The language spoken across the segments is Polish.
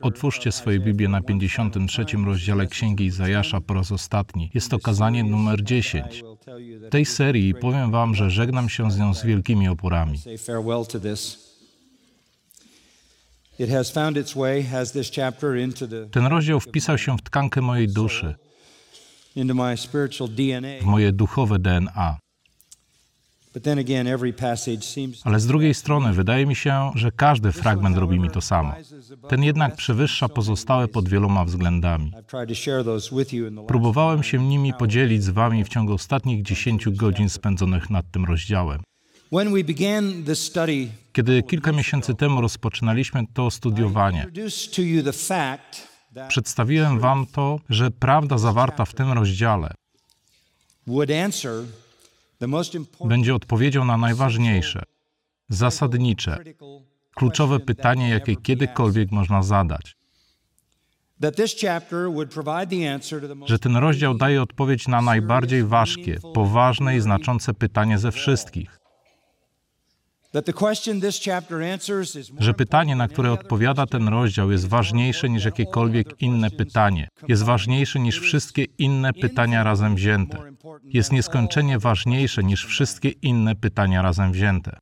Otwórzcie swoje Biblię na 53 rozdziale Księgi Izajasza po raz ostatni. Jest to kazanie numer 10. W tej serii powiem wam, że żegnam się z nią z wielkimi oporami. Ten rozdział wpisał się w tkankę mojej duszy, w moje duchowe DNA. Ale z drugiej strony wydaje mi się, że każdy fragment robi mi to samo. Ten jednak przewyższa pozostałe pod wieloma względami. Próbowałem się nimi podzielić z wami w ciągu ostatnich 10 godzin spędzonych nad tym rozdziałem. Kiedy kilka miesięcy temu rozpoczynaliśmy to studiowanie, przedstawiłem wam to, że prawda zawarta w tym rozdziale będzie odpowiedzią na najważniejsze, zasadnicze, kluczowe pytanie, jakie kiedykolwiek można zadać. Że ten rozdział daje odpowiedź na najbardziej ważkie, poważne i znaczące pytanie ze wszystkich. that the question this chapter answers is more Że pytanie, na które odpowiada ten rozdział, jest ważniejsze niż jakiekolwiek inne pytanie. Jest ważniejsze niż wszystkie inne pytania razem wzięte. Jest nieskończenie ważniejsze niż wszystkie inne pytania razem wzięte.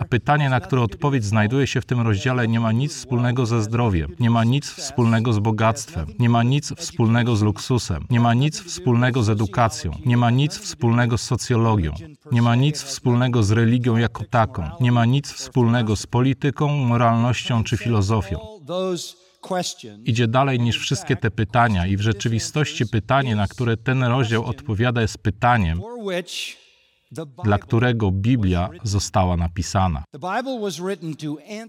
A pytanie, na które odpowiedź znajduje się w tym rozdziale, nie ma nic wspólnego ze zdrowiem, nie ma nic wspólnego z bogactwem, nie ma nic wspólnego z luksusem, nie ma nic wspólnego z edukacją, nie ma nic wspólnego z socjologią, nie ma nic wspólnego z religią jako taką, nie ma nic wspólnego z polityką, moralnością czy filozofią. Idzie dalej niż wszystkie te pytania i w rzeczywistości pytanie, na które ten rozdział odpowiada, jest pytaniem, dla którego Biblia została napisana.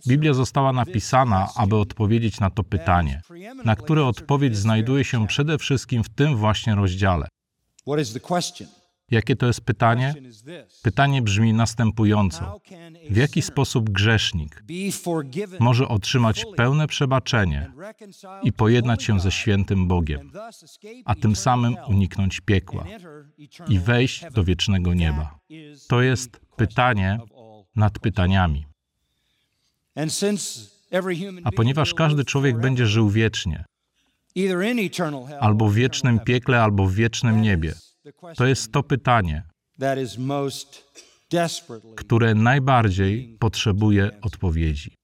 Biblia została napisana, aby odpowiedzieć na to pytanie, na które odpowiedź znajduje się przede wszystkim w tym właśnie rozdziale. Jakie to jest pytanie? Pytanie brzmi następująco: W jaki sposób grzesznik może otrzymać pełne przebaczenie i pojednać się ze świętym Bogiem, a tym samym uniknąć piekła i wejść do wiecznego nieba? To jest pytanie nad pytaniami. A ponieważ każdy człowiek będzie żył wiecznie, albo w wiecznym piekle, albo w wiecznym niebie, to jest to pytanie, które najbardziej potrzebuje odpowiedzi.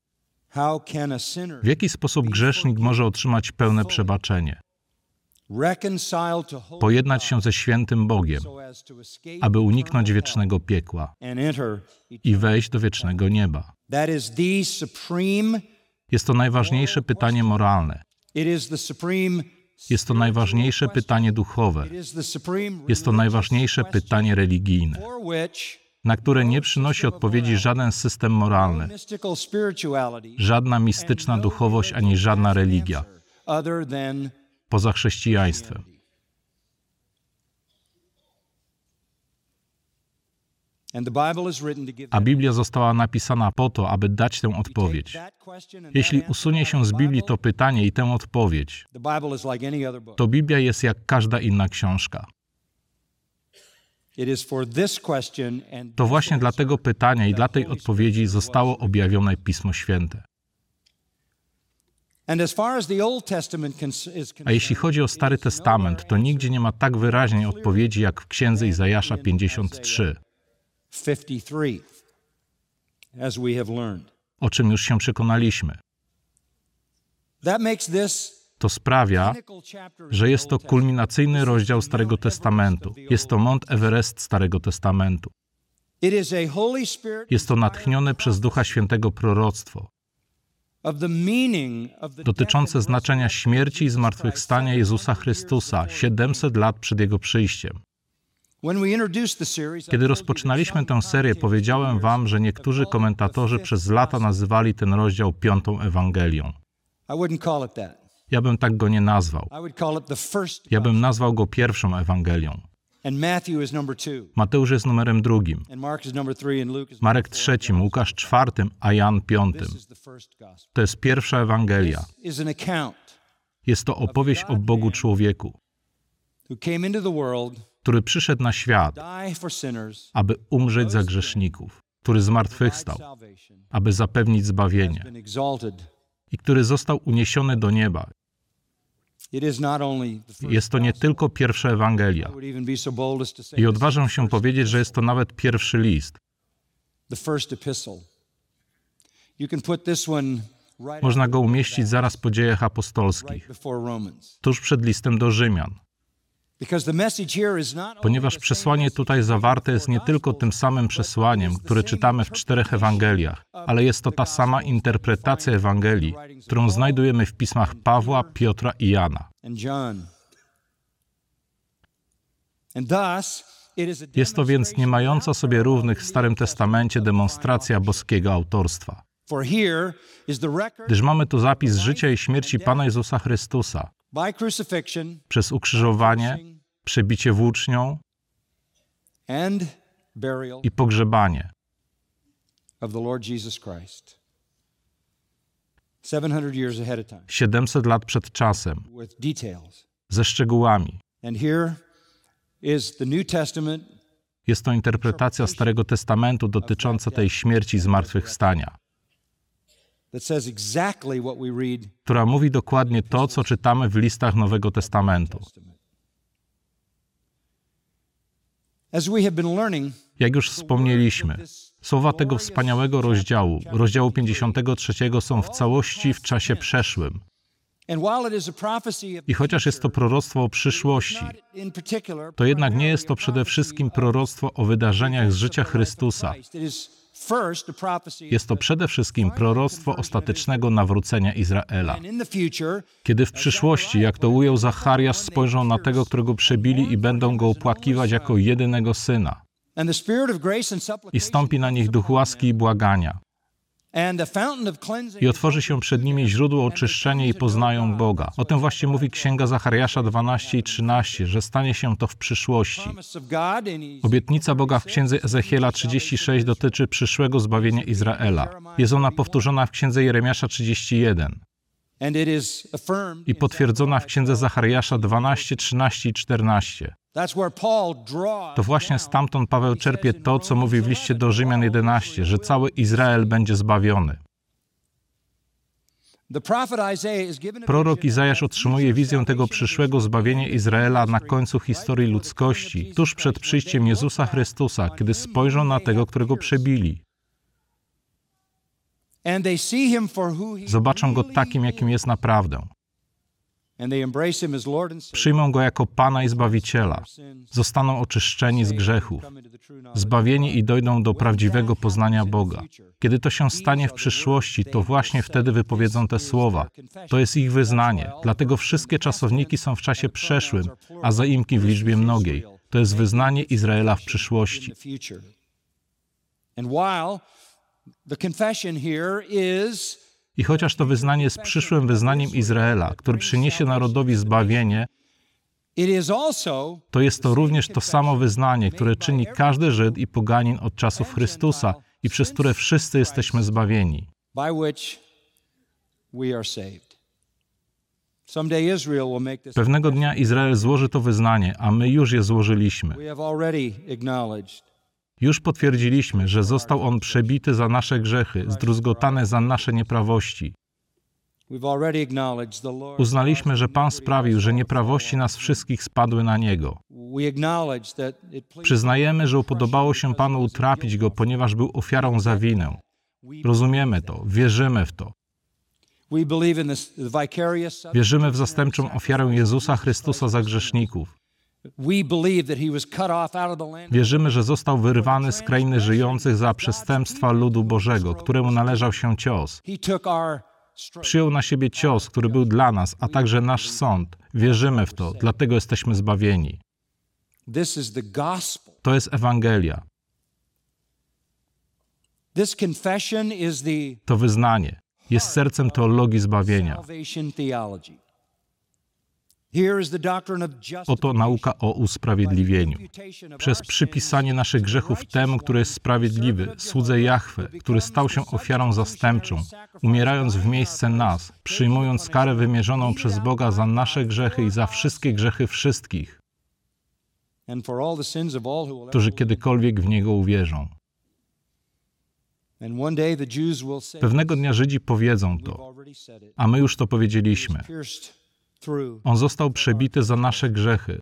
W jaki sposób grzesznik może otrzymać pełne przebaczenie, pojednać się ze świętym Bogiem, aby uniknąć wiecznego piekła i wejść do wiecznego nieba? Jest to najważniejsze pytanie moralne. Jest to najważniejsze pytanie duchowe. Jest to najważniejsze pytanie religijne, na które nie przynosi odpowiedzi żaden system moralny, żadna mistyczna duchowość ani żadna religia poza chrześcijaństwem. and the Bible is written to give A Biblia została napisana po to, aby dać tę odpowiedź. Jeśli usunie się z Biblii to pytanie i tę odpowiedź, to Biblia jest jak każda inna książka. To właśnie dla tego pytania i dla tej odpowiedzi zostało objawione Pismo Święte. A jeśli chodzi o Stary Testament, to nigdzie nie ma tak wyraźnej odpowiedzi jak w księdze Izajasza 53, 53 as we have learned o czym już się przekonaliśmy. that makes this To sprawia, że jest to kulminacyjny rozdział Starego Testamentu. Jest to Mont Everest Starego Testamentu. it is a Holy Spirit Jest to natchnione przez Ducha Świętego proroctwo of the meaning of the dotyczące death and znaczenia śmierci i zmartwychwstania Jezusa Chrystusa 700 lat przed Jego przyjściem. Kiedy rozpoczynaliśmy tę serię, powiedziałem wam, że niektórzy komentatorzy przez lata nazywali ten rozdział piątą Ewangelią. Ja bym tak go nie nazwał. Ja bym nazwał go pierwszą Ewangelią. Mateusz jest numerem drugim, Marek trzecim, Łukasz czwartym, a Jan piątym. To jest pierwsza Ewangelia. Jest to opowieść o Bogu człowieku, który przyszedł na świat, aby umrzeć za grzeszników, który zmartwychwstał, aby zapewnić zbawienie i który został uniesiony do nieba. Jest to nie tylko pierwsza Ewangelia. I odważę się powiedzieć, że jest to nawet pierwszy list. Można go umieścić zaraz po dziejach apostolskich, tuż przed listem do Rzymian, ponieważ przesłanie tutaj zawarte jest nie tylko tym samym przesłaniem, które czytamy w czterech Ewangeliach, ale jest to ta sama interpretacja Ewangelii, którą znajdujemy w pismach Pawła, Piotra i Jana. Jest to więc nie mająca sobie równych w Starym Testamencie demonstracja boskiego autorstwa, gdyż mamy tu zapis życia i śmierci Pana Jezusa Chrystusa. przez ukrzyżowanie, przebicie włócznią i pogrzebanie. of the Lord Jesus Christ. 700 years ahead of time 700 lat przed czasem, ze szczegółami. Jest to interpretacja Starego Testamentu dotycząca tej śmierci i zmartwychwstania, która mówi dokładnie to, co czytamy w listach Nowego Testamentu. Testament. As we have been learning, Jak już wspomnieliśmy, słowa tego wspaniałego rozdziału, rozdziału 53, są w całości w czasie przeszłym. I chociaż jest to proroctwo o przyszłości, to jednak nie jest to przede wszystkim proroctwo o wydarzeniach z życia Chrystusa. Jest to przede wszystkim proroctwo ostatecznego nawrócenia Izraela. Kiedy w przyszłości, jak to ujął Zachariasz, spojrzą na tego, którego przebili i będą go opłakiwać jako jedynego syna. I stąpi na nich duch łaski i błagania. I otworzy się przed nimi źródło oczyszczenia i poznają Boga. O tym właśnie mówi Księga Zachariasza 12 i 13, że stanie się to w przyszłości. Obietnica Boga w Księdze Ezechiela 36 dotyczy przyszłego zbawienia Izraela. Jest ona powtórzona w Księdze Jeremiasza 31 and it is affirmed i potwierdzona w Księdze Zachariasza 12, 13 i 14. To właśnie stamtąd Paweł czerpie to, co mówi w liście do Rzymian 11, że cały Izrael będzie zbawiony. Prorok Izajasz otrzymuje wizję tego przyszłego zbawienia Izraela na końcu historii ludzkości, tuż przed przyjściem Jezusa Chrystusa, kiedy spojrzą na tego, którego przebili. Zobaczą go takim, jakim jest naprawdę. Przyjmą go jako Pana i Zbawiciela. Zostaną oczyszczeni z grzechów, zbawieni i dojdą do prawdziwego poznania Boga. Kiedy to się stanie w przyszłości, to właśnie wtedy wypowiedzą te słowa. To jest ich wyznanie. Dlatego wszystkie czasowniki są w czasie przeszłym, a zaimki w liczbie mnogiej. To jest wyznanie Izraela w przyszłości. And while the confession here is I chociaż to wyznanie jest przyszłym wyznaniem Izraela, który przyniesie narodowi zbawienie, to jest to również to samo wyznanie, które czyni każdy Żyd i poganin od czasów Chrystusa i przez które wszyscy jesteśmy zbawieni. Pewnego dnia Izrael złoży to wyznanie, a my już je złożyliśmy. Już potwierdziliśmy, że został on przebity za nasze grzechy, zdruzgotany za nasze nieprawości. Uznaliśmy, że Pan sprawił, że nieprawości nas wszystkich spadły na Niego. Przyznajemy, że upodobało się Panu utrapić Go, ponieważ był ofiarą za winę. Rozumiemy to, wierzymy w to. Wierzymy w zastępczą ofiarę Jezusa Chrystusa za grzeszników. Wierzymy, że został wyrwany z krainy żyjących za przestępstwa ludu Bożego, któremu należał się cios. Przyjął na siebie cios, który był dla nas, a także nasz sąd. Wierzymy w to, dlatego jesteśmy zbawieni. To jest Ewangelia, to wyznanie. Jest sercem teologii zbawienia. salvation theology. Here is the doctrine of justice. Oto nauka o usprawiedliwieniu. Przez przypisanie naszych grzechów temu, który jest sprawiedliwy, słudze Jahwe, który stał się ofiarą zastępczą, umierając w miejsce nas, przyjmując karę wymierzoną przez Boga za nasze grzechy i za wszystkie grzechy wszystkich, którzy kiedykolwiek w Niego uwierzą. Pewnego dnia Żydzi powiedzą to, a my już to powiedzieliśmy. On został przebity za nasze grzechy,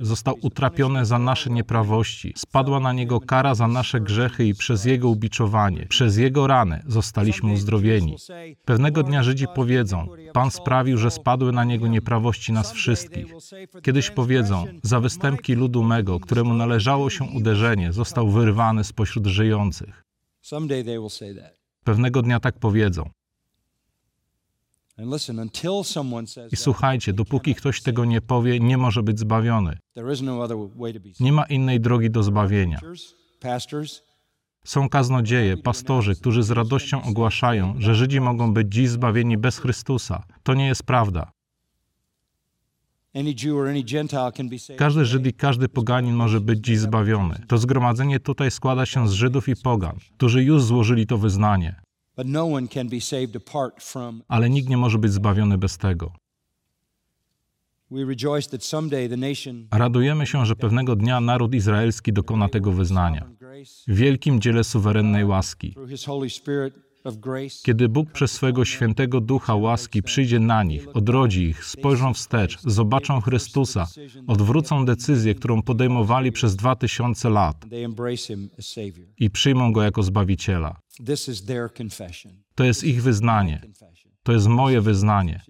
został utrapiony za nasze nieprawości, spadła na niego kara za nasze grzechy i przez jego ubiczowanie, przez jego rany zostaliśmy uzdrowieni. Pewnego dnia Żydzi powiedzą: Pan sprawił, że spadły na niego nieprawości nas wszystkich. Kiedyś powiedzą: Za występki ludu mego, któremu należało się uderzenie, został wyrwany spośród żyjących. Pewnego dnia tak powiedzą. I słuchajcie, dopóki ktoś tego nie powie, nie może być zbawiony. no. Nie ma innej drogi do zbawienia. Są kaznodzieje, pastorzy, którzy z radością ogłaszają, że Żydzi mogą być dziś zbawieni bez Chrystusa. To nie jest prawda. Każdy Żyd i każdy poganin może być dziś zbawiony. To zgromadzenie tutaj składa się z Żydów i pogan, którzy już złożyli to wyznanie, No ale nikt nie może być zbawiony bez tego. Radujemy się, że pewnego dnia naród izraelski dokona tego wyznania. W wielkim dziele suwerennej łaski. Kiedy Bóg przez swego świętego ducha łaski przyjdzie na nich, odrodzi ich, spojrzą wstecz, zobaczą Chrystusa, odwrócą decyzję, którą podejmowali przez dwa tysiące lat i przyjmą Go jako Zbawiciela. To jest ich wyznanie. To jest moje wyznanie.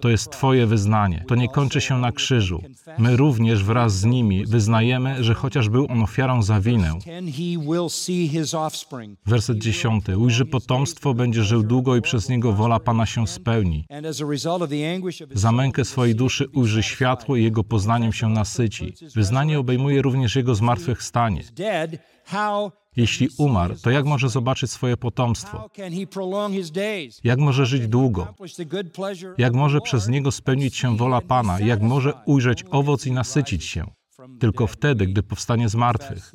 To jest Twoje wyznanie. To nie kończy się na krzyżu. My również wraz z nimi wyznajemy, że chociaż był on ofiarą za winę. Werset dziesiąty. Ujrzy potomstwo, będzie żył długo i przez niego wola Pana się spełni. Za mękę swojej duszy ujrzy światło i jego poznaniem się nasyci. Wyznanie obejmuje również jego zmartwychwstanie. Jeśli umarł, to jak może zobaczyć swoje potomstwo? Jak może żyć długo? Jak może przez niego spełnić się wola Pana? Jak może ujrzeć owoc i nasycić się? Tylko wtedy, gdy powstanie z martwych.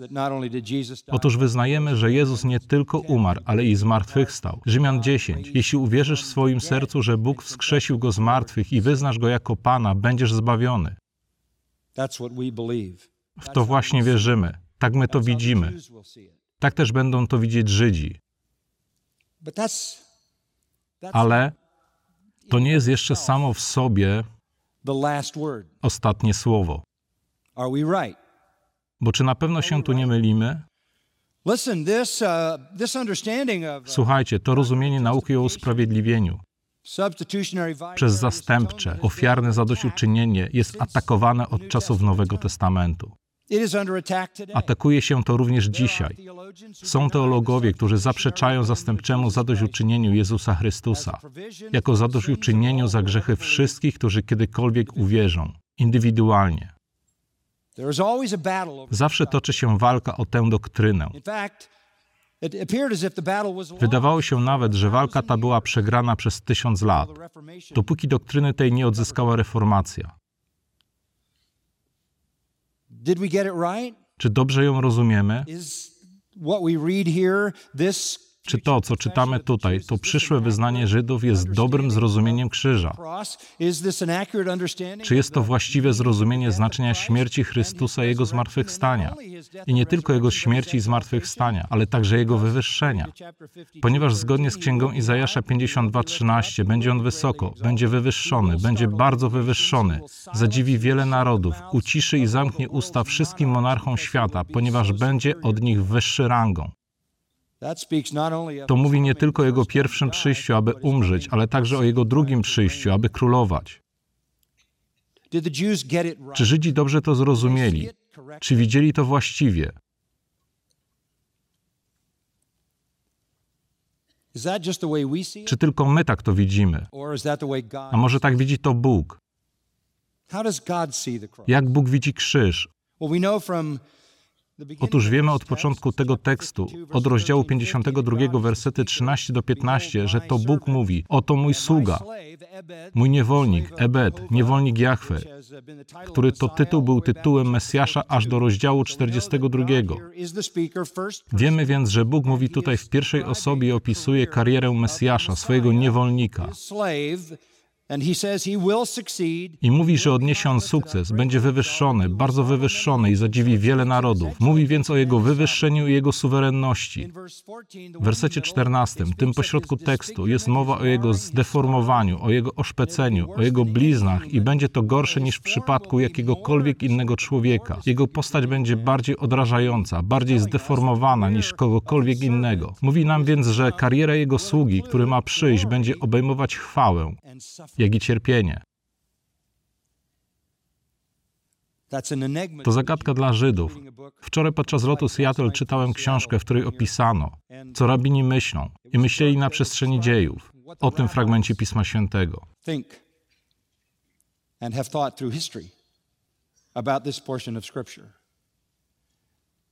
Otóż wyznajemy, że Jezus nie tylko umarł, ale i zmartwychwstał. Rzymian 10. Jeśli uwierzysz w swoim sercu, że Bóg wskrzesił go z martwych i wyznasz go jako Pana, będziesz zbawiony. W to właśnie wierzymy. Tak my to widzimy. Tak też będą to widzieć Żydzi. Ale to nie jest jeszcze samo w sobie ostatnie słowo. Bo czy na pewno się tu nie mylimy? Uh, uh, Słuchajcie, to rozumienie nauki o usprawiedliwieniu przez zastępcze, ofiarne zadośćuczynienie jest atakowane od czasów Nowego Testamentu. Atakuje się to również dzisiaj. Są teologowie, którzy zaprzeczają zastępczemu zadośćuczynieniu Jezusa Chrystusa jako zadośćuczynieniu za grzechy wszystkich, którzy kiedykolwiek uwierzą, indywidualnie. Zawsze toczy się walka o tę doktrynę. Wydawało się nawet, że walka ta była przegrana przez tysiąc lat, dopóki doktryny tej nie odzyskała reformacja. Did we get it right? Czy dobrze ją rozumiemy? Is what we read here this Czy to, co czytamy tutaj, to przyszłe wyznanie Żydów jest dobrym zrozumieniem krzyża? Czy jest to właściwe zrozumienie znaczenia śmierci Chrystusa i Jego zmartwychwstania? I nie tylko Jego śmierci i zmartwychwstania, ale także Jego wywyższenia. Ponieważ zgodnie z Księgą Izajasza 52:13 będzie On wysoko, będzie wywyższony, będzie bardzo wywyższony, zadziwi wiele narodów, uciszy i zamknie usta wszystkim monarchom świata, ponieważ będzie od nich wyższy rangą. That speaks not only of To mówi nie tylko o Jego pierwszym przyjściu, aby umrzeć, ale także o Jego drugim przyjściu, aby królować. Czy Żydzi dobrze to zrozumieli? Czy widzieli to właściwie? Czy tylko my tak to widzimy? A może tak widzi to Bóg? Jak Bóg widzi krzyż? Otóż wiemy od początku tego tekstu, 52, od rozdziału verse 13, 52, wersety 13 do 15, że to Bóg mówi: Oto mój sługa, mój niewolnik, Ebed, niewolnik Jahwe, który to tytuł był tytułem Mesjasza aż do rozdziału 42. Wiemy więc, że Bóg mówi tutaj w pierwszej osobie i opisuje karierę Mesjasza, swojego niewolnika. I mówi, że odniesie on sukces, będzie wywyższony, bardzo wywyższony i zadziwi wiele narodów. Mówi więc o jego wywyższeniu i jego suwerenności. In verse 14, the W wersecie 14, tym pośrodku tekstu, jest mowa o jego zdeformowaniu, o jego oszpeceniu, o jego bliznach i będzie to gorsze niż w przypadku jakiegokolwiek innego człowieka. Jego postać będzie bardziej odrażająca, bardziej zdeformowana niż kogokolwiek innego. Mówi nam więc, że kariera jego sługi, który ma przyjść, będzie obejmować chwałę. Jak i cierpienie. To zagadka dla Żydów. Wczoraj podczas lotu Seattle czytałem książkę, w której opisano, co rabini myślą i myśleli na przestrzeni dziejów o tym fragmencie Pisma Świętego. Think and have thought through history about this portion of Scripture. And they were on the horns of this enigma.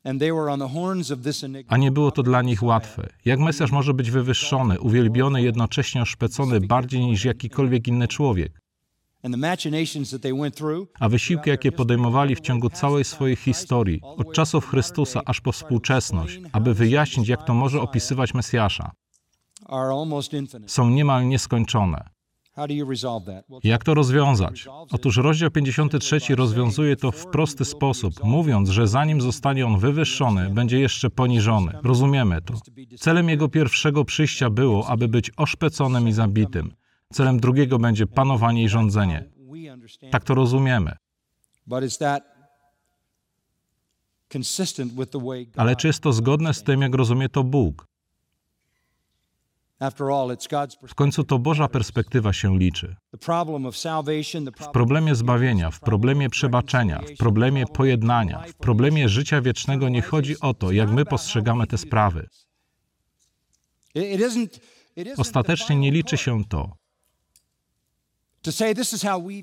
A nie było to dla nich łatwe. Jak Mesjasz może być wywyższony, uwielbiony, jednocześnie oszpecony bardziej niż jakikolwiek inny człowiek? A wysiłki, jakie podejmowali w ciągu całej swojej historii, od czasów Chrystusa aż po współczesność, aby wyjaśnić, jak to może opisywać Mesjasza, są niemal nieskończone. Jak to rozwiązać? Otóż rozdział 53 rozwiązuje to w prosty sposób, mówiąc, że zanim zostanie on wywyższony, będzie jeszcze poniżony. Rozumiemy to. Celem jego pierwszego przyjścia było, aby być oszpeconym i zabitym. Celem drugiego będzie panowanie i rządzenie. Tak to rozumiemy. Ale czy jest to zgodne z tym, jak rozumie to Bóg? W końcu to Boża perspektywa się liczy. W problem problemie zbawienia, w problemie przebaczenia, w problemie pojednania, w problemie życia wiecznego nie chodzi o to, jak my postrzegamy te sprawy. Ostatecznie nie liczy się to,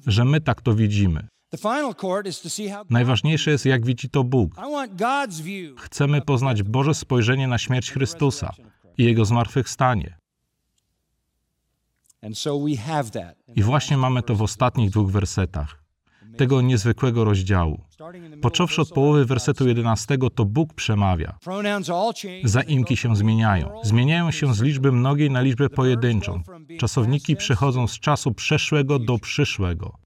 że my tak to widzimy. Najważniejsze jest, jak widzi to Bóg. Chcemy poznać Boże spojrzenie na śmierć Chrystusa i Jego zmartwychwstanie. And so we have that. I właśnie mamy to w ostatnich dwóch wersetach tego niezwykłego rozdziału. Począwszy od połowy wersetu 11, to Bóg przemawia. Zaimki się zmieniają. Zmieniają się z liczby mnogiej na liczbę pojedynczą. Czasowniki przechodzą z czasu przeszłego do przyszłego.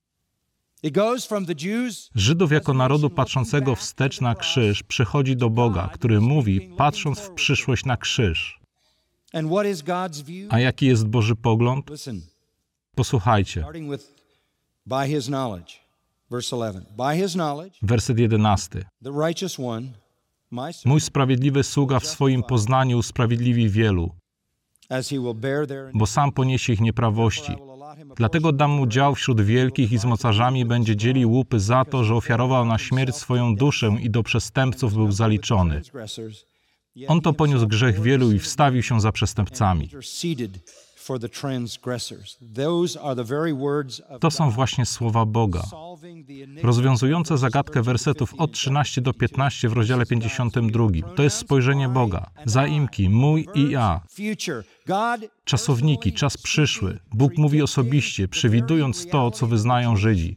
Żydów jako narodu patrzącego wstecz na krzyż przychodzi do Boga, który mówi, patrząc w przyszłość na krzyż. A jaki jest Boży pogląd? Posłuchajcie. starting with by his knowledge. Verse 11. By his knowledge, Werset 11. the righteous one, my servant, Mój sprawiedliwy sługa w swoim poznaniu usprawiedliwi wielu, bo sam poniesie ich nieprawości. Dlatego dam mu dział wśród wielkich i z mocarzami będzie dzielił łupy za to, że ofiarował na śmierć swoją duszę i do przestępców był zaliczony. On to poniósł grzech wielu i wstawił się za przestępcami. To są właśnie słowa Boga, rozwiązujące zagadkę wersetów od 13 do 15 w rozdziale 52. To jest spojrzenie Boga. Zaimki, mój i ja. Czasowniki, czas przyszły. Bóg mówi osobiście, przewidując to, co wyznają Żydzi.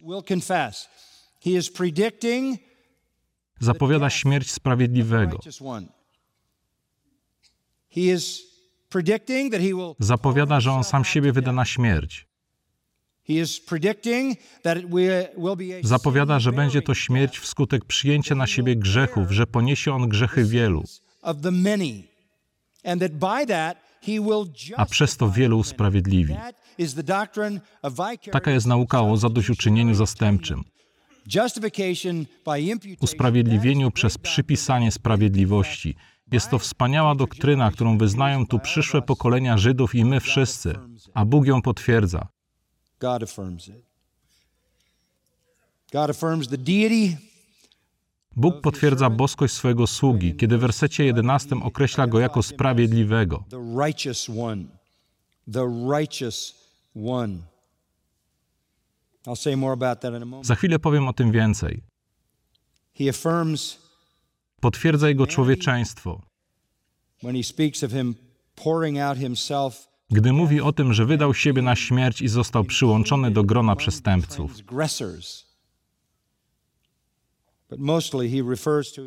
Zapowiada śmierć sprawiedliwego. righteous one. He is predicting that he will Zapowiada, że on sam siebie wyda na śmierć. Zapowiada, że będzie to śmierć wskutek przyjęcia na siebie grzechów, że poniesie on grzechy wielu, a przez to wielu usprawiedliwi. Taka jest nauka o zadośćuczynieniu zastępczym, usprawiedliwieniu przez przypisanie sprawiedliwości. Jest to wspaniała doktryna, którą wyznają tu przyszłe pokolenia Żydów i my wszyscy, a Bóg ją potwierdza. Bóg potwierdza boskość swojego sługi, kiedy w wersecie 11 określa go jako sprawiedliwego. Za chwilę powiem o tym więcej. He affirms Potwierdza jego człowieczeństwo, gdy mówi o tym, że wydał siebie na śmierć i został przyłączony do grona przestępców.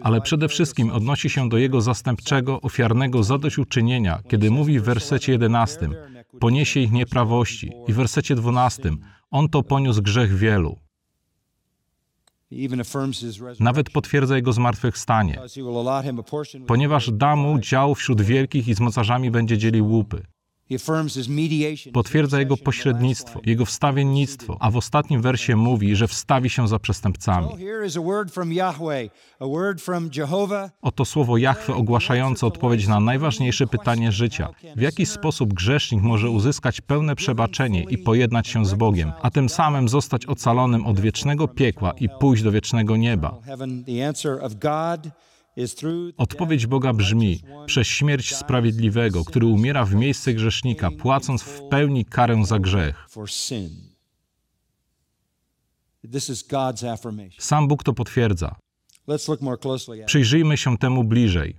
Ale przede wszystkim odnosi się do jego zastępczego, ofiarnego zadośćuczynienia, kiedy mówi w wersecie 11: poniesie ich nieprawości. I w wersecie 12, On to poniósł grzech wielu. He even affirms his resurrection Nawet potwierdza Jego zmartwychwstanie, ponieważ da Mu dział wśród wielkich i z mocarzami będzie dzielił łupy. Potwierdza Jego pośrednictwo. Jego wstawiennictwo, a w ostatnim wersie mówi, że wstawi się za przestępcami. Oto słowo Jahwe ogłaszające odpowiedź na najważniejsze pytanie życia. W jaki sposób grzesznik może uzyskać pełne przebaczenie i pojednać się z Bogiem, a tym samym zostać ocalonym od wiecznego piekła i pójść do wiecznego nieba? Odpowiedź Boga brzmi: przez śmierć sprawiedliwego, który umiera w miejsce grzesznika, płacąc w pełni karę za grzech. Sam Bóg to potwierdza. Przyjrzyjmy się temu bliżej.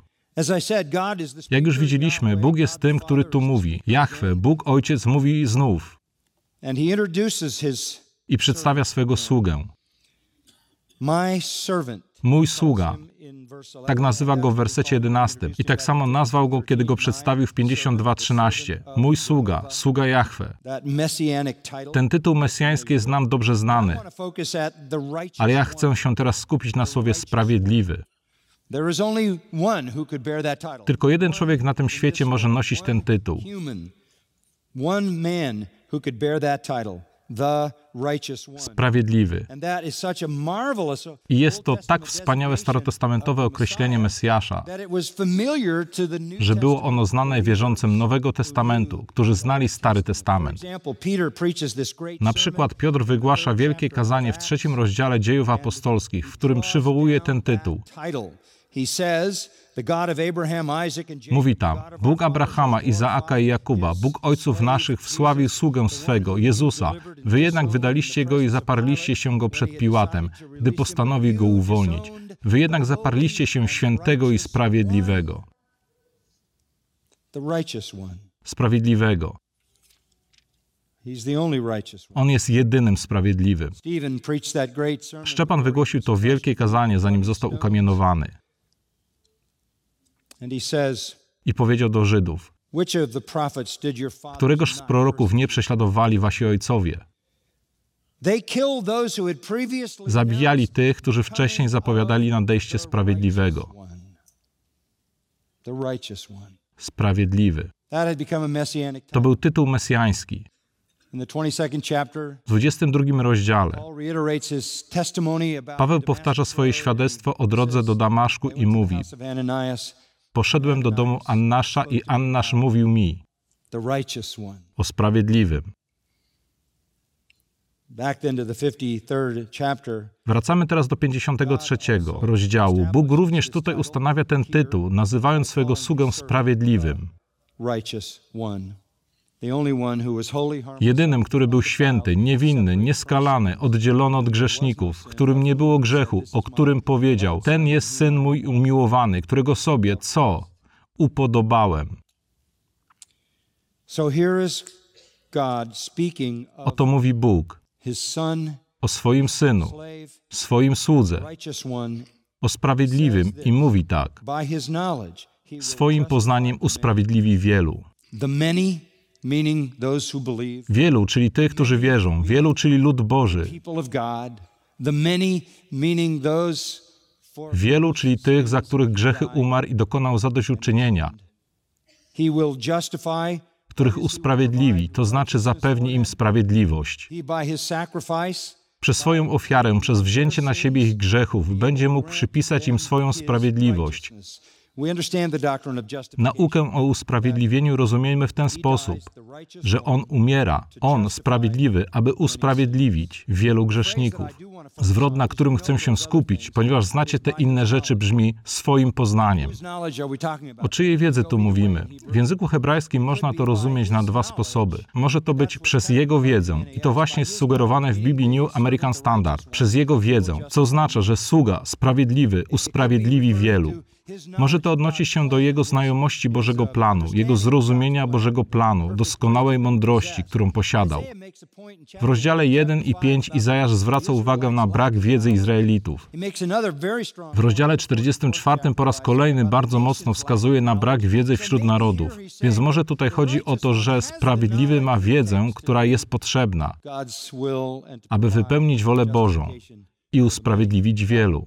Jak już widzieliśmy, Bóg jest tym, który tu mówi. Jahwe, Bóg Ojciec mówi znów i przedstawia swego sługę. Mój sługa. In verse 11, Tak nazywa go w wersecie 11. I tak samo nazwał go, kiedy go przedstawił w 52:13. Mój sługa, sługa Jahwe. Ten tytuł mesjański jest nam dobrze znany, ale ja chcę się teraz skupić na słowie sprawiedliwy. Tylko jeden człowiek na tym świecie może nosić ten tytuł. Sprawiedliwy. I jest to tak wspaniałe starotestamentowe określenie Mesjasza, że było ono znane wierzącym Nowego Testamentu, którzy znali Stary Testament. Na przykład Piotr wygłasza wielkie kazanie w trzecim rozdziale dziejów apostolskich, w którym przywołuje ten tytuł. Mówi tam: Bóg Abrahama, Izaaka i Jakuba, Bóg ojców naszych wsławił sługę swego, Jezusa. Wy jednak wydaliście go i zaparliście się go przed Piłatem, gdy postanowił go uwolnić. Wy jednak zaparliście się świętego i sprawiedliwego. Sprawiedliwego. On jest jedynym sprawiedliwym. Szczepan wygłosił to wielkie kazanie, zanim został ukamienowany. I powiedział do Żydów: Któregoż z proroków nie prześladowali wasi ojcowie? Zabijali tych, którzy wcześniej zapowiadali nadejście sprawiedliwego. Sprawiedliwy. To był tytuł mesjański. In the 22nd chapter, W 22 rozdziale Paweł powtarza swoje świadectwo o drodze do Damaszku i mówi: Poszedłem do domu Annasza i Annasz mówił mi o sprawiedliwym. Back then to the 53rd chapter, Wracamy teraz do 53 rozdziału. Bóg również tutaj ustanawia ten tytuł, nazywając swego sługę sprawiedliwym. Jedynym, który był święty, niewinny, nieskalany, oddzielony od grzeszników, którym nie było grzechu, o którym powiedział: Ten jest syn mój umiłowany, którego sobie co? Upodobałem. Oto mówi Bóg o swoim synu, swoim słudze, o sprawiedliwym i mówi tak: Swoim poznaniem usprawiedliwi wielu. Wielu, czyli tych, którzy wierzą, wielu, czyli lud Boży, wielu, czyli tych, za których grzechy umarł i dokonał zadośćuczynienia, których usprawiedliwi, to znaczy zapewni im sprawiedliwość. Przez swoją ofiarę, przez wzięcie na siebie ich grzechów, będzie mógł przypisać im swoją sprawiedliwość. Naukę o usprawiedliwieniu rozumiemy w ten sposób, że On umiera, On sprawiedliwy, aby usprawiedliwić wielu grzeszników. Zwrot, na którym chcę się skupić, ponieważ znacie te inne rzeczy, brzmi swoim poznaniem. O czyjej wiedzy tu mówimy? W języku hebrajskim można to rozumieć na dwa sposoby. Może to być przez jego wiedzę, i to właśnie jest sugerowane w Biblii New American Standard, przez jego wiedzę, co oznacza, że sługa, sprawiedliwy, usprawiedliwi wielu. Może to odnosi się do jego znajomości Bożego planu, jego zrozumienia Bożego planu, doskonałej mądrości, którą posiadał. W rozdziale 1 i 5 Izajasz zwraca uwagę na brak wiedzy Izraelitów. W rozdziale 44 po raz kolejny bardzo mocno wskazuje na brak wiedzy wśród narodów. Więc może tutaj chodzi o to, że sprawiedliwy ma wiedzę, która jest potrzebna, aby wypełnić wolę Bożą i usprawiedliwić wielu.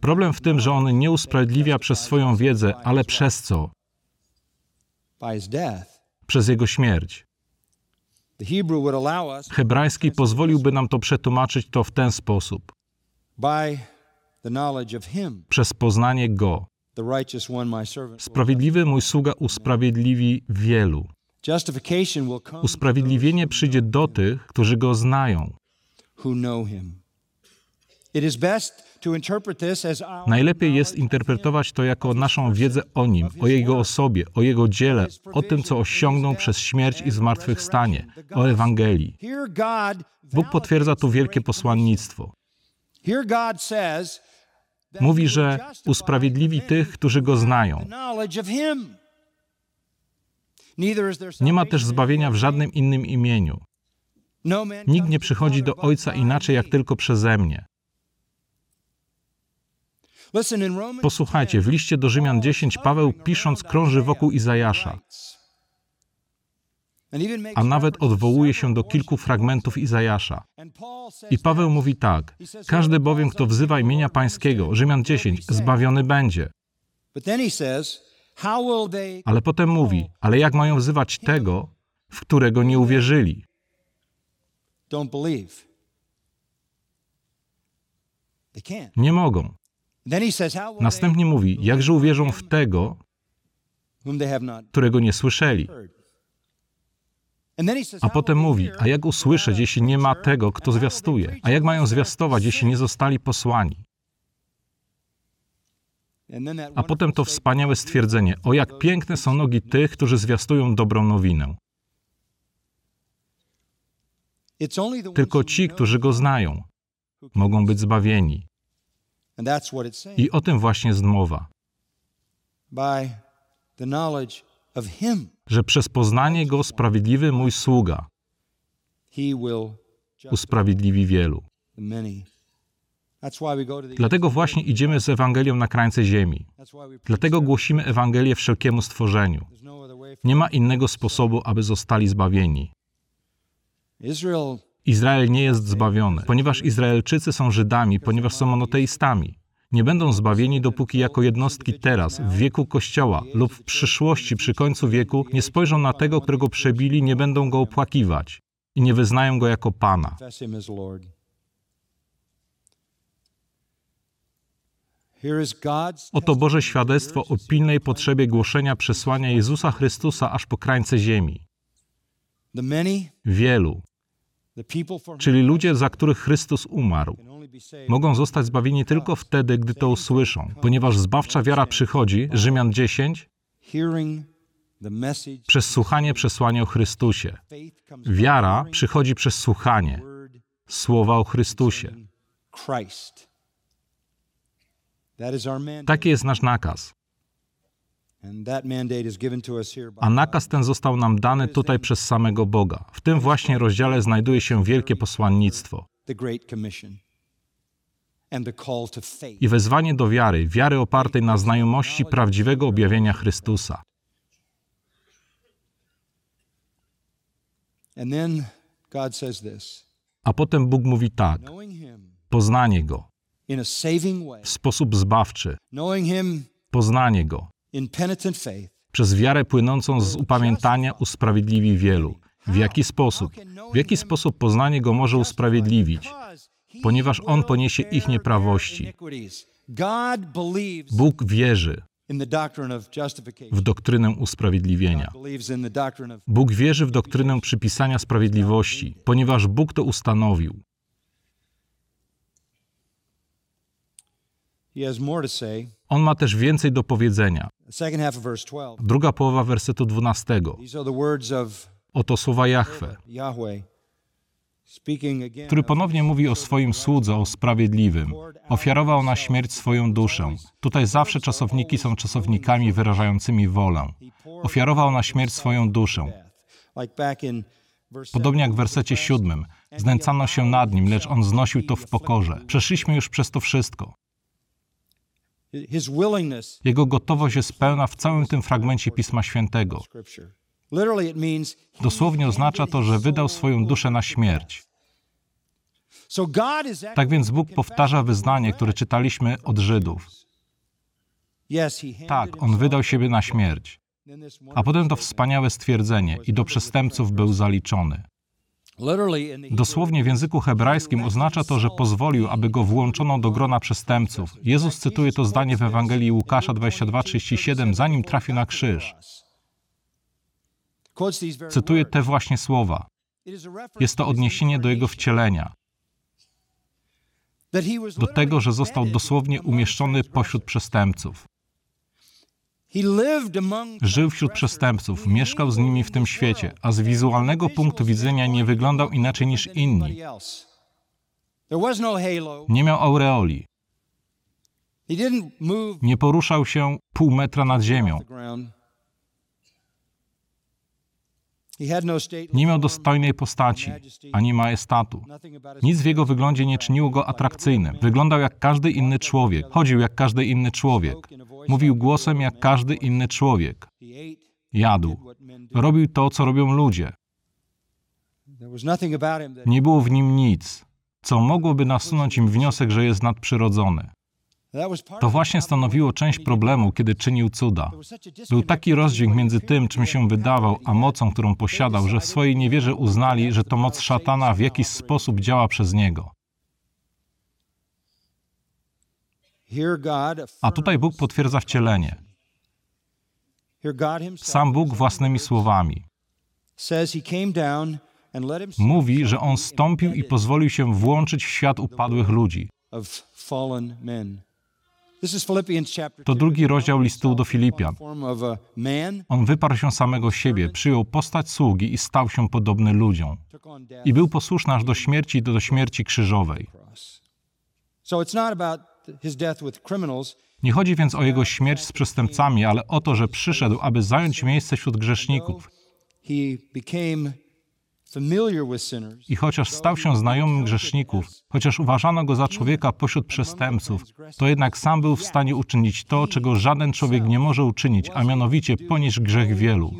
Problem w tym, że on nie usprawiedliwia przez swoją wiedzę, ale przez co? Przez jego śmierć. Hebrajski pozwoliłby nam to przetłumaczyć to w ten sposób. Przez poznanie Go. Sprawiedliwy mój sługa usprawiedliwi wielu. Usprawiedliwienie przyjdzie do tych, którzy Go znają. Najlepiej jest interpretować to jako naszą wiedzę o Nim, o Jego osobie, o Jego dziele, o tym, co osiągnął przez śmierć i zmartwychwstanie, o Ewangelii. Bóg potwierdza tu wielkie posłannictwo. Mówi, że usprawiedliwi tych, którzy Go znają. Nie ma też zbawienia w żadnym innym imieniu. Nikt nie przychodzi do Ojca inaczej, jak tylko przeze mnie. Posłuchajcie, w liście do Rzymian 10 Paweł pisząc krąży wokół Izajasza, a nawet odwołuje się do kilku fragmentów Izajasza. I Paweł mówi tak, każdy bowiem, kto wzywa imienia Pańskiego, Rzymian 10, zbawiony będzie. Ale potem mówi, ale jak mają wzywać tego, w którego nie uwierzyli? Nie mogą. Następnie mówi, jakże uwierzą w tego, którego nie słyszeli. A potem mówi, a jak usłyszeć, jeśli nie ma tego, kto zwiastuje? A jak mają zwiastować, jeśli nie zostali posłani? A potem to wspaniałe stwierdzenie, o jak piękne są nogi tych, którzy zwiastują dobrą nowinę. Tylko ci, którzy go znają, mogą być zbawieni. I o tym właśnie jest mowa. Że przez poznanie Go sprawiedliwy mój sługa usprawiedliwi wielu. Dlatego właśnie idziemy z Ewangelią na krańce ziemi. Dlatego głosimy Ewangelię wszelkiemu stworzeniu. Nie ma innego sposobu, aby zostali zbawieni. Izrael nie jest zbawiony, ponieważ Izraelczycy są Żydami, ponieważ są monoteistami. Nie będą zbawieni, dopóki jako jednostki teraz, w wieku Kościoła lub w przyszłości, przy końcu wieku, nie spojrzą na tego, którego przebili, nie będą go opłakiwać i nie wyznają go jako Pana. Oto Boże świadectwo o pilnej potrzebie głoszenia przesłania Jezusa Chrystusa aż po krańce ziemi. Wielu, czyli ludzie, za których Chrystus umarł, mogą zostać zbawieni tylko wtedy, gdy to usłyszą, ponieważ zbawcza wiara przychodzi, Rzymian 10, przez słuchanie przesłania o Chrystusie. Wiara przychodzi przez słuchanie słowa o Chrystusie. Taki jest nasz nakaz. A nakaz ten został nam dany tutaj przez samego Boga. W tym właśnie rozdziale znajduje się wielkie posłannictwo i wezwanie do wiary, wiary opartej na znajomości prawdziwego objawienia Chrystusa. A potem Bóg mówi tak: poznanie Go w sposób zbawczy, poznanie Go przez wiarę płynącą z upamiętania usprawiedliwi wielu. W jaki sposób? W jaki sposób poznanie Go może usprawiedliwić? Ponieważ On poniesie ich nieprawości. Bóg wierzy w doktrynę usprawiedliwienia. Bóg wierzy w doktrynę przypisania sprawiedliwości, ponieważ Bóg to ustanowił. On ma też więcej do powiedzenia. Druga połowa wersetu 12. Oto słowa Jahwe. który ponownie mówi o swoim słudze, o sprawiedliwym. Ofiarował na śmierć swoją duszę. Tutaj zawsze czasowniki są czasownikami wyrażającymi wolę. Ofiarował na śmierć swoją duszę. Podobnie jak w wersecie siódmym. Znęcano się nad nim, lecz on znosił to w pokorze. Przeszliśmy już przez to wszystko. Jego gotowość jest pełna w całym tym fragmencie Pisma Świętego. Dosłownie oznacza to, że wydał swoją duszę na śmierć. Tak więc Bóg powtarza wyznanie, które czytaliśmy od Żydów. Tak, on wydał siebie na śmierć. A potem to wspaniałe stwierdzenie: i do przestępców był zaliczony. Dosłownie w języku hebrajskim oznacza to, że pozwolił, aby go włączono do grona przestępców. Jezus cytuje to zdanie w Ewangelii Łukasza 22:37, zanim trafił na krzyż. words. te właśnie słowa. Jest to odniesienie do jego wcielenia, do tego, że został dosłownie umieszczony pośród przestępców. Żył wśród przestępców, mieszkał z nimi w tym świecie, a z wizualnego punktu widzenia nie wyglądał inaczej niż inni. No. Nie miał aureoli, nie poruszał się pół metra nad ziemią, nie miał dostojnej postaci ani majestatu. Nic w jego wyglądzie nie czyniło go atrakcyjnym. Wyglądał jak każdy inny człowiek, chodził jak każdy inny człowiek, mówił głosem jak każdy inny człowiek, jadł, robił to, co robią ludzie. Nie było w nim nic, co mogłoby nasunąć im wniosek, że jest nadprzyrodzony. To właśnie stanowiło część problemu, kiedy czynił cuda. Był taki rozdźwięk między tym, czym się wydawał, a mocą, którą posiadał, że w swojej niewierze uznali, że to moc szatana w jakiś sposób działa przez niego. A tutaj Bóg potwierdza wcielenie. Sam Bóg własnymi słowami. Mówi, że On stąpił i pozwolił się włączyć w świat upadłych ludzi. To 2. drugi rozdział listu do Filipian. On wyparł się samego siebie, przyjął postać sługi i stał się podobny ludziom. I był posłuszny aż do śmierci, do śmierci krzyżowej. Nie chodzi więc o jego śmierć z przestępcami, ale o to, że przyszedł, aby zająć miejsce wśród grzeszników. I chociaż stał się znajomym grzeszników, chociaż uważano go za człowieka pośród przestępców, to jednak sam był w stanie uczynić to, czego żaden człowiek nie może uczynić, a mianowicie ponieść grzech wielu.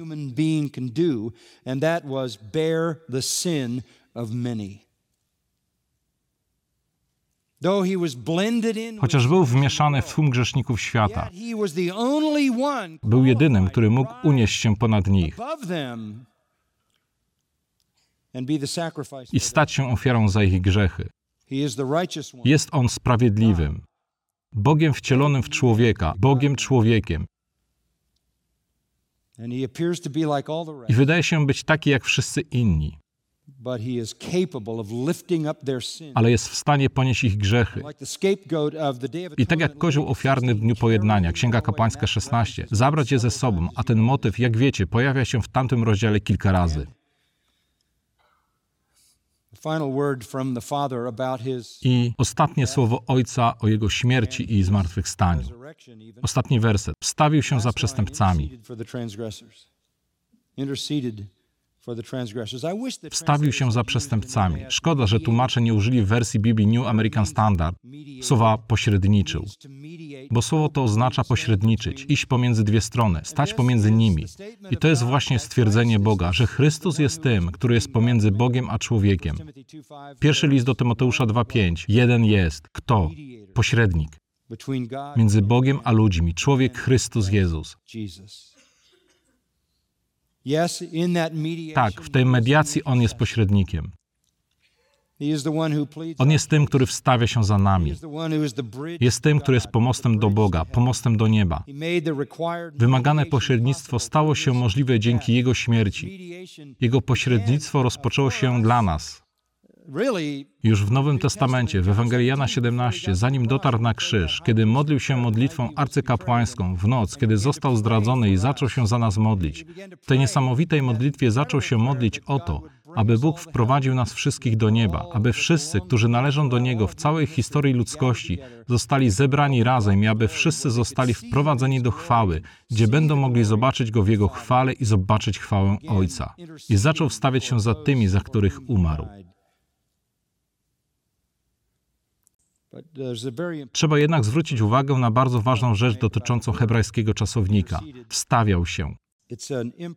Chociaż był wmieszany w tłum grzeszników świata, był jedynym, który mógł unieść się ponad nich i stać się ofiarą za ich grzechy. Jest on sprawiedliwym, Bogiem wcielonym w człowieka, Bogiem człowiekiem. I wydaje się być taki jak wszyscy inni, ale jest w stanie ponieść ich grzechy. I tak jak kozioł ofiarny w dniu pojednania, Księga Kapłańska 16, zabrać je ze sobą, a ten motyw, jak wiecie, pojawia się w tamtym rozdziale kilka razy. I ostatnie słowo Ojca o jego śmierci i zmartwychwstaniu. Ostatni werset. Wstawił się za przestępcami. Wstawił się za przestępcami. Szkoda, że tłumacze nie użyli w wersji Biblii New American Standard słowa pośredniczył, bo słowo to oznacza pośredniczyć, iść pomiędzy dwie strony, stać pomiędzy nimi. I to jest właśnie stwierdzenie Boga, że Chrystus jest tym, który jest pomiędzy Bogiem a człowiekiem. Timothy 2:5 Pierwszy list do Tymoteusza 2:5. Jeden jest. Kto? Pośrednik. Między Bogiem a ludźmi. Człowiek Chrystus Jezus. Jesus. Yes, in that mediation, Tak, w tej mediacji On jest pośrednikiem. On jest tym, który wstawia się za nami. Jest tym, który jest pomostem do Boga, pomostem do nieba. Wymagane pośrednictwo stało się możliwe dzięki. Jego śmierci. Jego pośrednictwo rozpoczęło się dla nas. Już w Nowym Testamencie, w Ewangelii Jana 17, zanim dotarł na krzyż, kiedy modlił się modlitwą arcykapłańską w noc, kiedy został zdradzony i zaczął się za nas modlić. W tej niesamowitej modlitwie zaczął się modlić o to, aby Bóg wprowadził nas wszystkich do nieba, aby wszyscy, którzy należą do Niego w całej historii ludzkości, zostali zebrani razem i aby wszyscy zostali wprowadzeni do chwały, gdzie będą mogli zobaczyć Go w Jego chwale i zobaczyć chwałę Ojca. I zaczął wstawiać się za tymi, za których umarł. Trzeba jednak zwrócić uwagę na bardzo ważną rzecz dotyczącą hebrajskiego czasownika. Wstawiał się.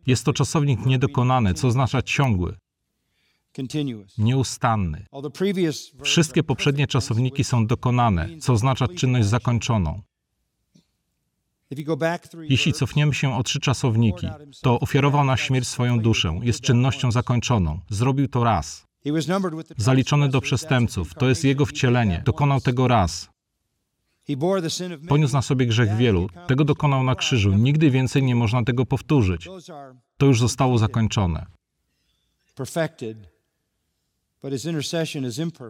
Jest to czasownik niedokonany, co oznacza ciągły, nieustanny. Wszystkie poprzednie czasowniki są dokonane, co oznacza czynność zakończoną. Jeśli cofniemy się o trzy czasowniki, to ofiarował na śmierć swoją duszę, jest czynnością zakończoną. Zrobił to raz. Zaliczony do przestępców, to jest jego wcielenie. Dokonał tego raz. Poniósł na sobie grzech wielu. Tego dokonał na krzyżu. Nigdy więcej nie można tego powtórzyć. To już zostało zakończone.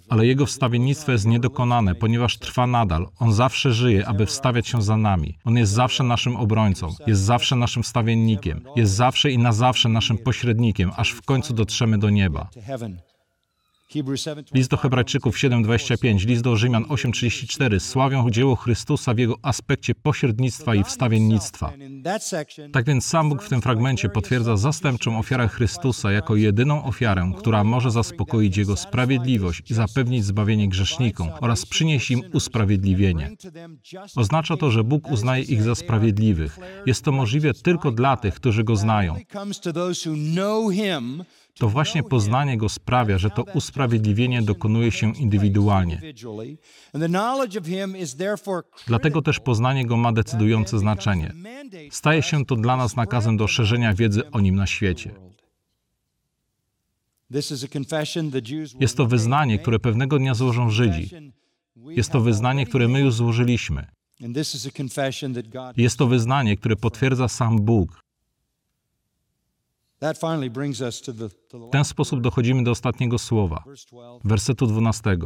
Ale jego wstawiennictwo jest niedokonane, ponieważ trwa nadal. On zawsze żyje, aby wstawiać się za nami. On jest zawsze naszym obrońcą, jest zawsze naszym wstawiennikiem, jest zawsze i na zawsze naszym pośrednikiem, aż w końcu dotrzemy do nieba. List do Hebrajczyków 7:25, list do Rzymian 8:34 sławią dzieło Chrystusa w jego aspekcie pośrednictwa i wstawiennictwa. Tak więc sam Bóg w tym fragmencie potwierdza zastępczą ofiarę Chrystusa jako jedyną ofiarę, która może zaspokoić jego sprawiedliwość i zapewnić zbawienie grzesznikom oraz przynieść im usprawiedliwienie. Oznacza to, że Bóg uznaje ich za sprawiedliwych. Jest to możliwe tylko dla tych, którzy go znają. To właśnie poznanie Go sprawia, że to usprawiedliwienie dokonuje się indywidualnie. Dlatego też poznanie Go ma decydujące znaczenie. Staje się to dla nas nakazem do szerzenia wiedzy o Nim na świecie. Jest to wyznanie, które pewnego dnia złożą Żydzi. Jest to wyznanie, które my już złożyliśmy. Jest to wyznanie, które potwierdza sam Bóg. W ten sposób dochodzimy do ostatniego słowa, wersetu 12.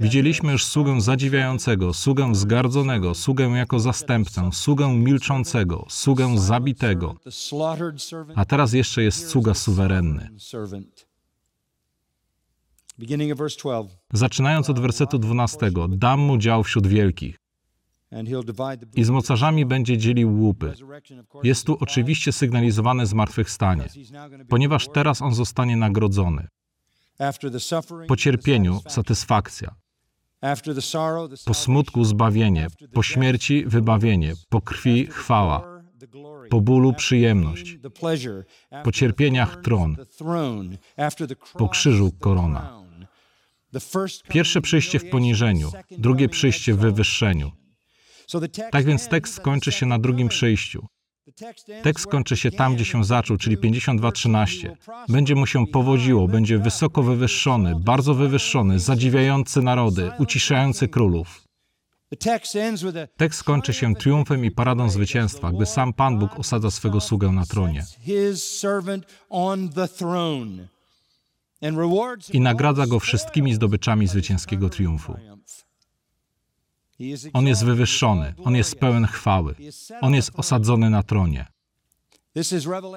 Widzieliśmy już sługę zadziwiającego, sługę zgardzonego, sługę jako zastępcę, sługę milczącego, sługę zabitego, a teraz jeszcze jest sługa suwerenny. Zaczynając od wersetu 12, dam mu dział wśród wielkich i z mocarzami będzie dzielił łupy. Jest tu oczywiście sygnalizowane zmartwychwstanie, ponieważ teraz on zostanie nagrodzony. Po cierpieniu satysfakcja, po smutku zbawienie, po śmierci wybawienie, po krwi chwała, po bólu przyjemność, po cierpieniach tron, po krzyżu korona. Pierwsze przyjście w poniżeniu, drugie przyjście w wywyższeniu. Tak więc tekst skończy się na drugim przyjściu. Tekst skończy się tam, gdzie się zaczął, czyli 52:13. Będzie mu się powodziło, będzie wysoko wywyższony, bardzo wywyższony, zadziwiający narody, uciszający królów. Tekst kończy się triumfem i paradą zwycięstwa, gdy sam Pan Bóg osadza swego sługę na tronie. I nagradza go wszystkimi zdobyczami zwycięskiego triumfu. On jest wywyższony, on jest pełen chwały, on jest osadzony na tronie.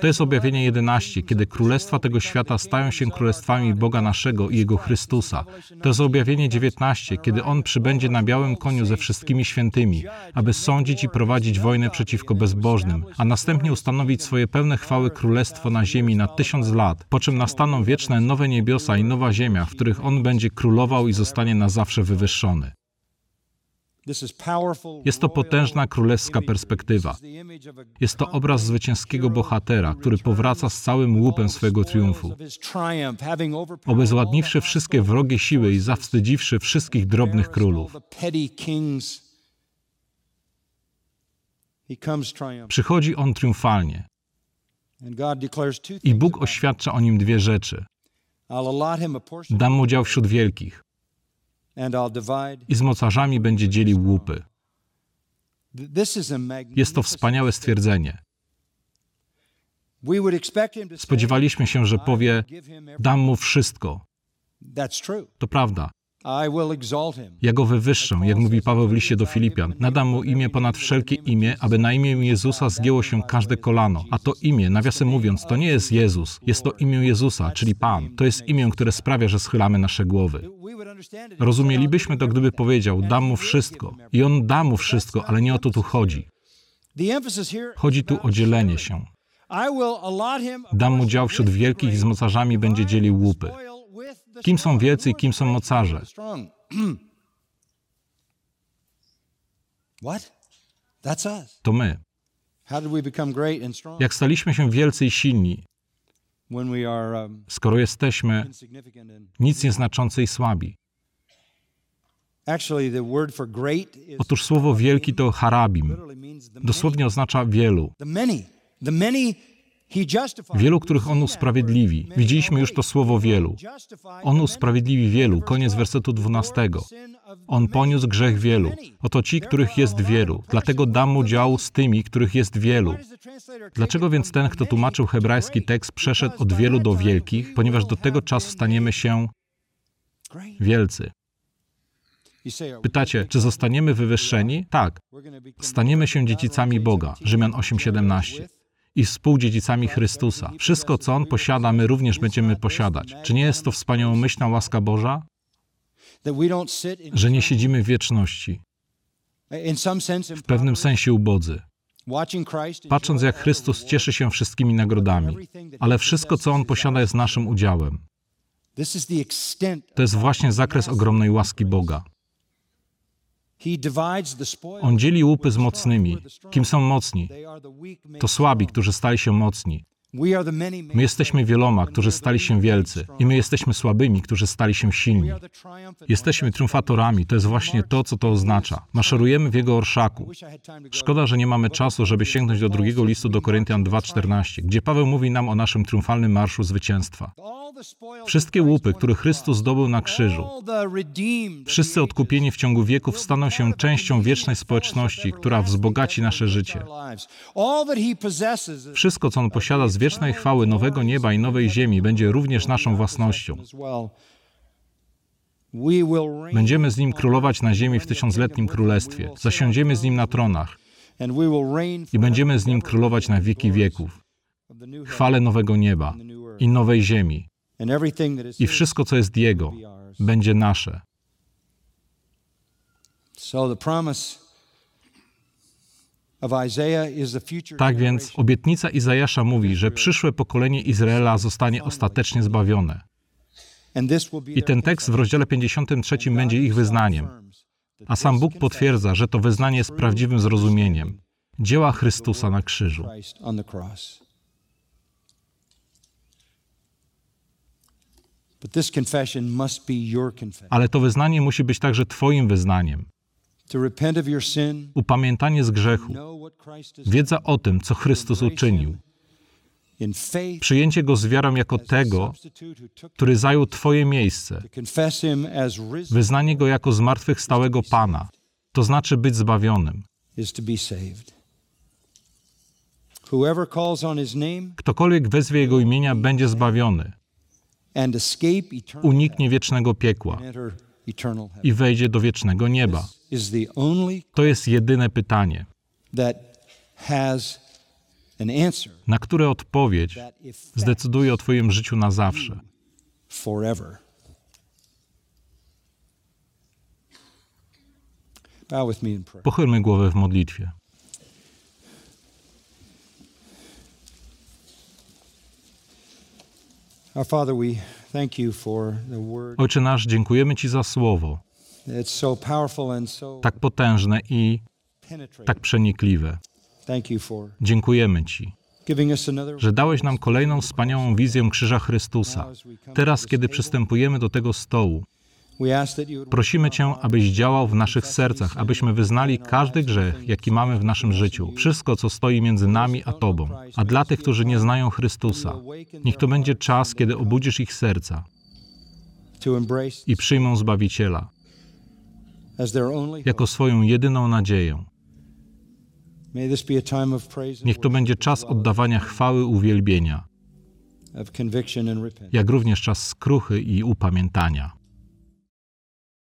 To jest objawienie 11, kiedy królestwa tego świata stają się królestwami Boga naszego i Jego Chrystusa. To jest objawienie 19, kiedy On przybędzie na białym koniu ze wszystkimi świętymi, aby sądzić i prowadzić wojnę przeciwko bezbożnym, a następnie ustanowić swoje pełne chwały królestwo na ziemi na tysiąc lat, po czym nastaną wieczne nowe niebiosa i nowa ziemia, w których On będzie królował i zostanie na zawsze wywyższony. Jest to potężna królewska perspektywa. Jest to obraz zwycięskiego bohatera, który powraca z całym łupem swego triumfu. Obezładniwszy wszystkie wrogie siły i zawstydziwszy wszystkich drobnych królów. Przychodzi on triumfalnie. I Bóg oświadcza o nim dwie rzeczy. Dam mu dział wśród wielkich i z mocarzami będzie dzielił łupy. Jest to wspaniałe stwierdzenie. Spodziewaliśmy się, że powie: Dam mu wszystko. To prawda, Ja go wywyższę, jak mówi Paweł w liście do Filipian. Nadam mu imię ponad wszelkie imię, aby na imię Jezusa zgięło się każde kolano. A to imię, nawiasem mówiąc, to nie jest Jezus, jest to imię Jezusa, czyli Pan. To jest imię, które sprawia, że schylamy nasze głowy. Rozumielibyśmy to, gdyby powiedział, dam mu wszystko. I on da mu wszystko, ale nie o to tu chodzi. Chodzi tu o dzielenie się. Dam mu dział wśród wielkich i z mocarzami będzie dzielił łupy. Kim są wielcy i kim są mocarze? To my. Jak staliśmy się wielcy i silni, um, skoro jesteśmy nic nieznaczący i słabi? Otóż słowo wielki to harabim. Dosłownie oznacza wielu. Wielu, których on usprawiedliwi. Widzieliśmy już to słowo wielu. On usprawiedliwi wielu. Koniec wersetu 12. On poniósł grzech wielu. Oto ci, których jest wielu. Dlatego dam mu dział z tymi, których jest wielu. Dlaczego więc ten, kto tłumaczył hebrajski tekst, przeszedł od wielu do wielkich? Ponieważ do tego czasu staniemy się wielcy. Pytacie, czy zostaniemy wywyższeni? Tak. Staniemy się dziedzicami Boga. Rzymian 8:17. I współdziedzicami Chrystusa. Wszystko, co On posiada, my również będziemy posiadać. Czy nie jest to wspaniałomyślna łaska Boża? Że nie siedzimy w wieczności, w pewnym sensie ubodzy, patrząc jak Chrystus cieszy się wszystkimi nagrodami, ale wszystko, co On posiada, jest naszym udziałem. To jest właśnie zakres ogromnej łaski Boga. On dzieli łupy z mocnymi. Kim są mocni? To słabi, którzy stali się mocni. My jesteśmy wieloma, którzy stali się wielcy, i my jesteśmy słabymi, którzy stali się silni. Jesteśmy triumfatorami, to jest właśnie to, co to oznacza. Maszerujemy w Jego orszaku. Szkoda, że nie mamy czasu, żeby sięgnąć do drugiego listu do Koryntian 2,14, gdzie Paweł mówi nam o naszym triumfalnym marszu zwycięstwa. Wszystkie łupy, które Chrystus zdobył na krzyżu, wszyscy odkupieni w ciągu wieków staną się częścią wiecznej społeczności, która wzbogaci nasze życie. Wszystko, co On posiada z wiecznej chwały nowego nieba i nowej ziemi, będzie również naszą własnością. Będziemy z Nim królować na ziemi w tysiącletnim królestwie. Zasiądziemy z Nim na tronach i będziemy z Nim królować na wieki wieków. Chwale nowego nieba i nowej ziemi. I wszystko, co jest Jego, będzie nasze. Tak więc obietnica Izajasza mówi, że przyszłe pokolenie Izraela zostanie ostatecznie zbawione. I ten tekst w rozdziale 53 będzie ich wyznaniem. A sam Bóg potwierdza, że to wyznanie jest prawdziwym zrozumieniem dzieła Chrystusa na krzyżu. Ale to wyznanie musi być także Twoim wyznaniem. Upamiętanie z grzechu, wiedza o tym, co Chrystus uczynił, przyjęcie Go z wiarą jako tego, który zajął Twoje miejsce, wyznanie Go jako zmartwychwstałego Pana, to znaczy być zbawionym. Ktokolwiek wezwie Jego imienia, będzie zbawiony, uniknie wiecznego piekła i wejdzie do wiecznego nieba. To jest jedyne pytanie, na które odpowiedź zdecyduje o Twoim życiu na zawsze. Pochylmy głowę w modlitwie. Ojcze nasz, dziękujemy Ci za słowo, tak potężne i tak przenikliwe. Dziękujemy Ci, że dałeś nam kolejną wspaniałą wizję krzyża Chrystusa. Teraz, kiedy przystępujemy do tego stołu, prosimy Cię, abyś działał w naszych sercach, abyśmy wyznali każdy grzech, jaki mamy w naszym życiu, wszystko, co stoi między nami a Tobą. A dla tych, którzy nie znają Chrystusa, niech to będzie czas, kiedy obudzisz ich serca i przyjmą Zbawiciela jako swoją jedyną nadzieję. Niech to będzie czas oddawania chwały uwielbienia, jak również czas skruchy i upamiętania.